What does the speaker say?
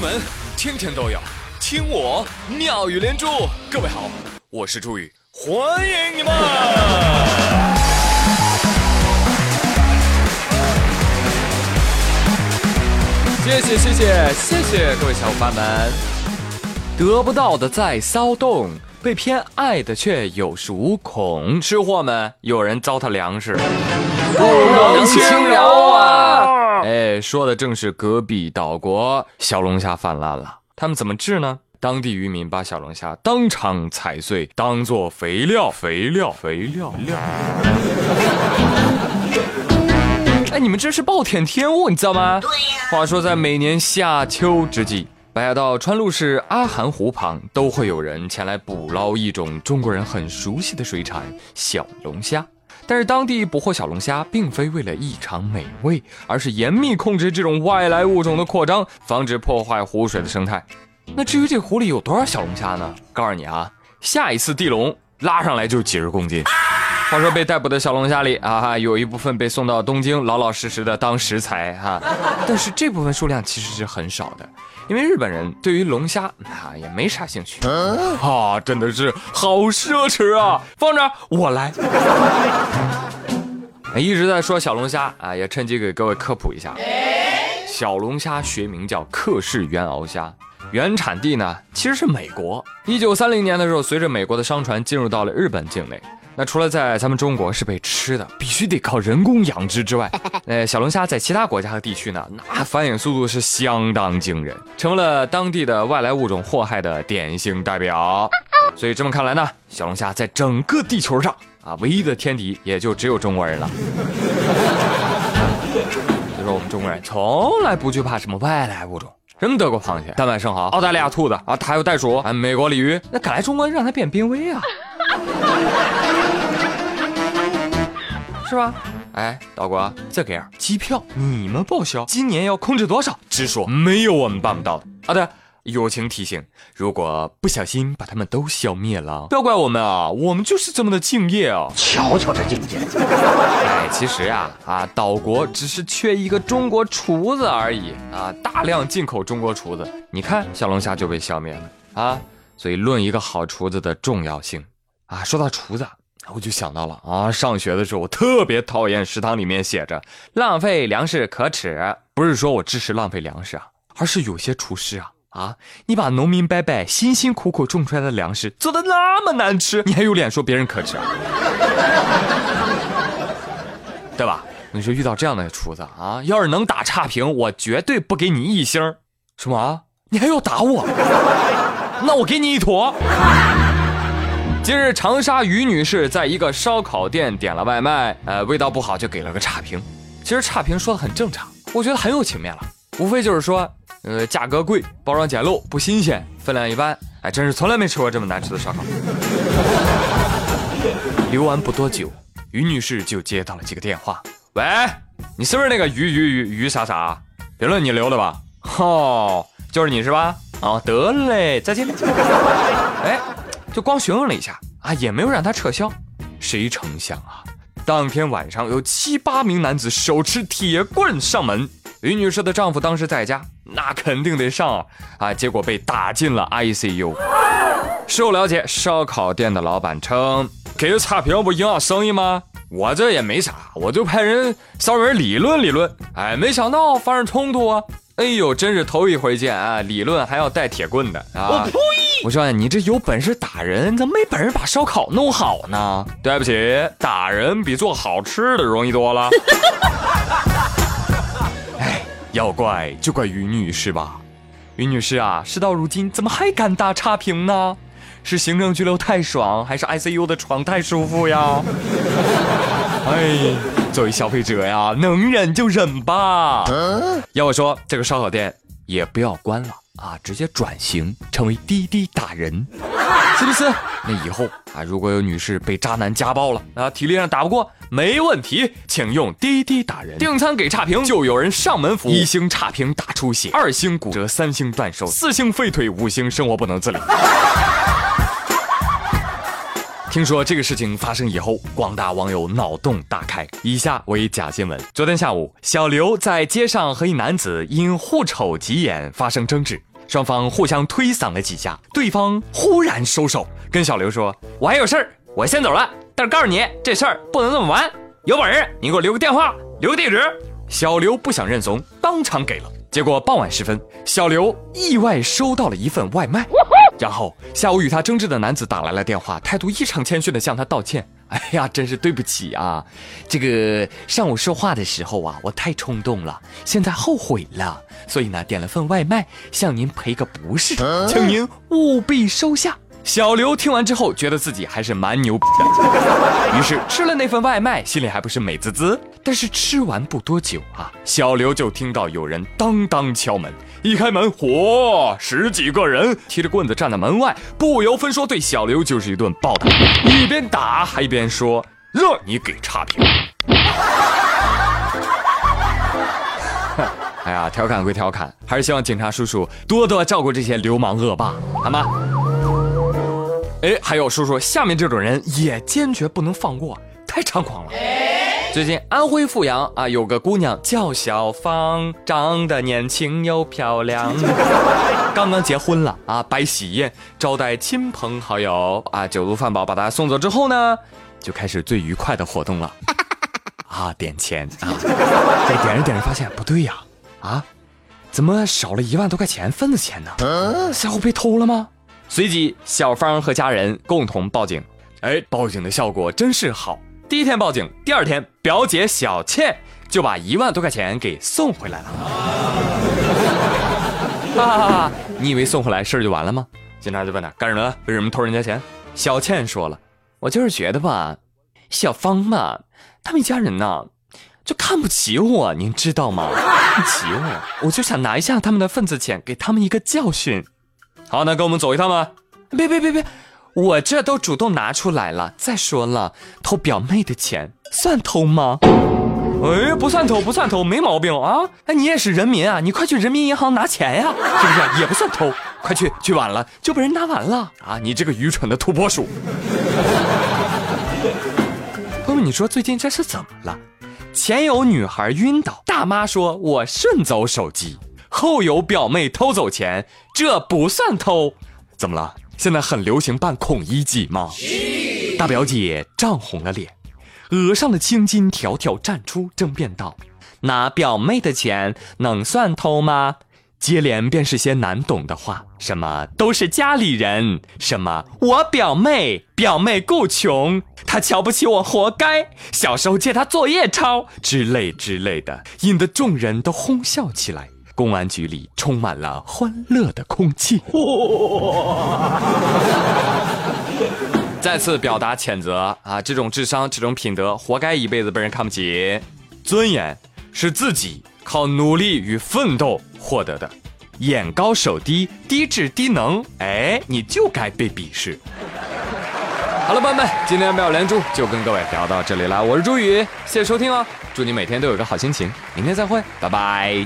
闻天天都有，听我妙语连珠。各位好，我是朱宇，欢迎你们！谢谢谢谢谢谢各位小伙伴们。得不到的在骚动，被偏爱的却有恃无恐。吃货们，有人糟蹋粮食，不能轻饶说的正是隔壁岛国小龙虾泛滥了，他们怎么治呢？当地渔民把小龙虾当场踩碎，当做肥料，肥料，肥料料。哎，你们这是暴殄天物，你知道吗？对呀。话说在每年夏秋之际。北海道川路市阿寒湖旁，都会有人前来捕捞一种中国人很熟悉的水产——小龙虾。但是当地捕获小龙虾，并非为了异常美味，而是严密控制这种外来物种的扩张，防止破坏湖水的生态。那至于这湖里有多少小龙虾呢？告诉你啊，下一次地笼拉上来就几十公斤。话说被逮捕的小龙虾里啊，有一部分被送到东京，老老实实的当食材哈。但是这部分数量其实是很少的。因为日本人对于龙虾啊也没啥兴趣啊，真的是好奢侈啊！放这，我来。一直在说小龙虾啊，也趁机给各位科普一下。小龙虾学名叫克氏原螯虾，原产地呢其实是美国。一九三零年的时候，随着美国的商船进入到了日本境内。那除了在咱们中国是被吃的，必须得靠人工养殖之外，呃，小龙虾在其他国家和地区呢，那繁衍速度是相当惊人，成为了当地的外来物种祸害的典型代表。所以这么看来呢，小龙虾在整个地球上啊，唯一的天敌也就只有中国人了。所以说我们中国人从来不惧怕什么外来物种，什么德国螃蟹、丹麦生蚝、澳大利亚兔子啊，还有袋鼠啊，美国鲤鱼，那敢来中国让它变濒危啊！是吧？哎，岛国，这个样，机票你们报销，今年要控制多少？直说，没有我们办不到的。啊，对，友情提醒，如果不小心把他们都消灭了，不要怪我们啊，我们就是这么的敬业啊！瞧瞧这境界。哎，其实呀，啊，岛国只是缺一个中国厨子而已啊，大量进口中国厨子，你看小龙虾就被消灭了啊。所以论一个好厨子的重要性啊，说到厨子。我就想到了啊，上学的时候我特别讨厌食堂里面写着“浪费粮食可耻”，不是说我支持浪费粮食啊，而是有些厨师啊啊，你把农民伯伯辛辛苦苦种出来的粮食做的那么难吃，你还有脸说别人可耻，对吧？你说遇到这样的厨子啊，要是能打差评，我绝对不给你一星。什么？你还要打我？那我给你一坨。今日，长沙于女士在一个烧烤店点了外卖，呃，味道不好就给了个差评。其实差评说的很正常，我觉得很有情面了。无非就是说，呃，价格贵，包装简陋，不新鲜，分量一般。哎，真是从来没吃过这么难吃的烧烤。留完不多久，于女士就接到了几个电话。喂，你是不是那个于于于于啥啥？评论你留的吧？哦，就是你是吧？哦，得嘞，再见。哎。就光询问了一下啊，也没有让他撤销。谁成想啊，当天晚上有七八名男子手持铁棍上门。于女士的丈夫当时在家，那肯定得上啊啊，结果被打进了 ICU。事后了解，烧烤店的老板称，给个差评不影响生意吗？我这也没啥，我就派人上门理论理论。哎，没想到发生冲突啊！哎呦，真是头一回见啊，理论还要带铁棍的啊！我呸！我说你这有本事打人，怎么没本事把烧烤弄好呢？对不起，打人比做好吃的容易多了。哎，要怪就怪于女士吧。于女士啊，事到如今怎么还敢打差评呢？是行政拘留太爽，还是 ICU 的床太舒服呀？哎，作为消费者呀，能忍就忍吧。要我说，这个烧烤店也不要关了。啊，直接转型成为滴滴打人，是不是？那以后啊，如果有女士被渣男家暴了啊，体力上打不过，没问题，请用滴滴打人。订餐给差评，就有人上门服务。一星差评打出血，二星骨折，三星断手，四星废腿，五星生活不能自理。听说这个事情发生以后，广大网友脑洞大开。以下为假新闻：昨天下午，小刘在街上和一男子因互瞅几眼发生争执，双方互相推搡了几下，对方忽然收手，跟小刘说：“我还有事儿，我先走了。但是告诉你，这事儿不能这么完，有本事你给我留个电话，留个地址。”小刘不想认怂，当场给了。结果傍晚时分，小刘意外收到了一份外卖。然后下午与他争执的男子打来了电话，态度异常谦逊的向他道歉。哎呀，真是对不起啊！这个上午说话的时候啊，我太冲动了，现在后悔了，所以呢点了份外卖向您赔个不是，请您务必收下。小刘听完之后，觉得自己还是蛮牛逼的，于是吃了那份外卖，心里还不是美滋滋。但是吃完不多久啊，小刘就听到有人当当敲门。一开门，嚯，十几个人提着棍子站在门外，不由分说对小刘就是一顿暴打，一边打还一边说：“让你给差评。” 哎呀，调侃归调侃，还是希望警察叔叔多多照顾这些流氓恶霸，好吗？哎，还有叔叔，下面这种人也坚决不能放过，太猖狂了。最近安徽阜阳啊，有个姑娘叫小芳，长得年轻又漂亮，刚刚结婚了啊，摆喜宴招待亲朋好友啊，酒足饭饱把她送走之后呢，就开始最愉快的活动了 啊，点钱啊，这点着点着发现不对呀，啊，怎么少了一万多块钱份子钱呢？小伙被偷了吗？随即，小芳和家人共同报警。哎，报警的效果真是好。第一天报警，第二天表姐小倩就把一万多块钱给送回来了。哈哈哈！你以为送回来事儿就完了吗？警察就问他干什么？为什么偷人家钱？小倩说了：“我就是觉得吧，小芳嘛，他们一家人呢，就看不起我，您知道吗？看不起我，我就想拿一下他们的份子钱，给他们一个教训。”好，那跟我们走一趟吧。别别别别，我这都主动拿出来了。再说了，偷表妹的钱算偷吗？哎，不算偷，不算偷，没毛病啊。哎，你也是人民啊，你快去人民银行拿钱呀，是不是？也不算偷，快去，去晚了就被人拿完了啊！你这个愚蠢的土拨鼠。朋友，你说最近这是怎么了？前有女孩晕倒，大妈说我顺走手机。后有表妹偷走钱，这不算偷，怎么了？现在很流行扮孔乙己吗？大表姐涨红了脸，额上的青筋条条绽出，争辩道：“拿表妹的钱能算偷吗？”接连便是些难懂的话，什么都是家里人，什么我表妹表妹够穷，她瞧不起我活该，小时候借她作业抄之类之类的，引得众人都哄笑起来。公安局里充满了欢乐的空气。再次表达谴责啊！这种智商、这种品德，活该一辈子被人看不起。尊严是自己靠努力与奋斗获得的，眼高手低、低智低能，哎，你就该被鄙视。好了，朋友们，今天妙连珠就跟各位聊到这里了。我是朱宇，谢谢收听哦！祝你每天都有个好心情，明天再会，拜拜。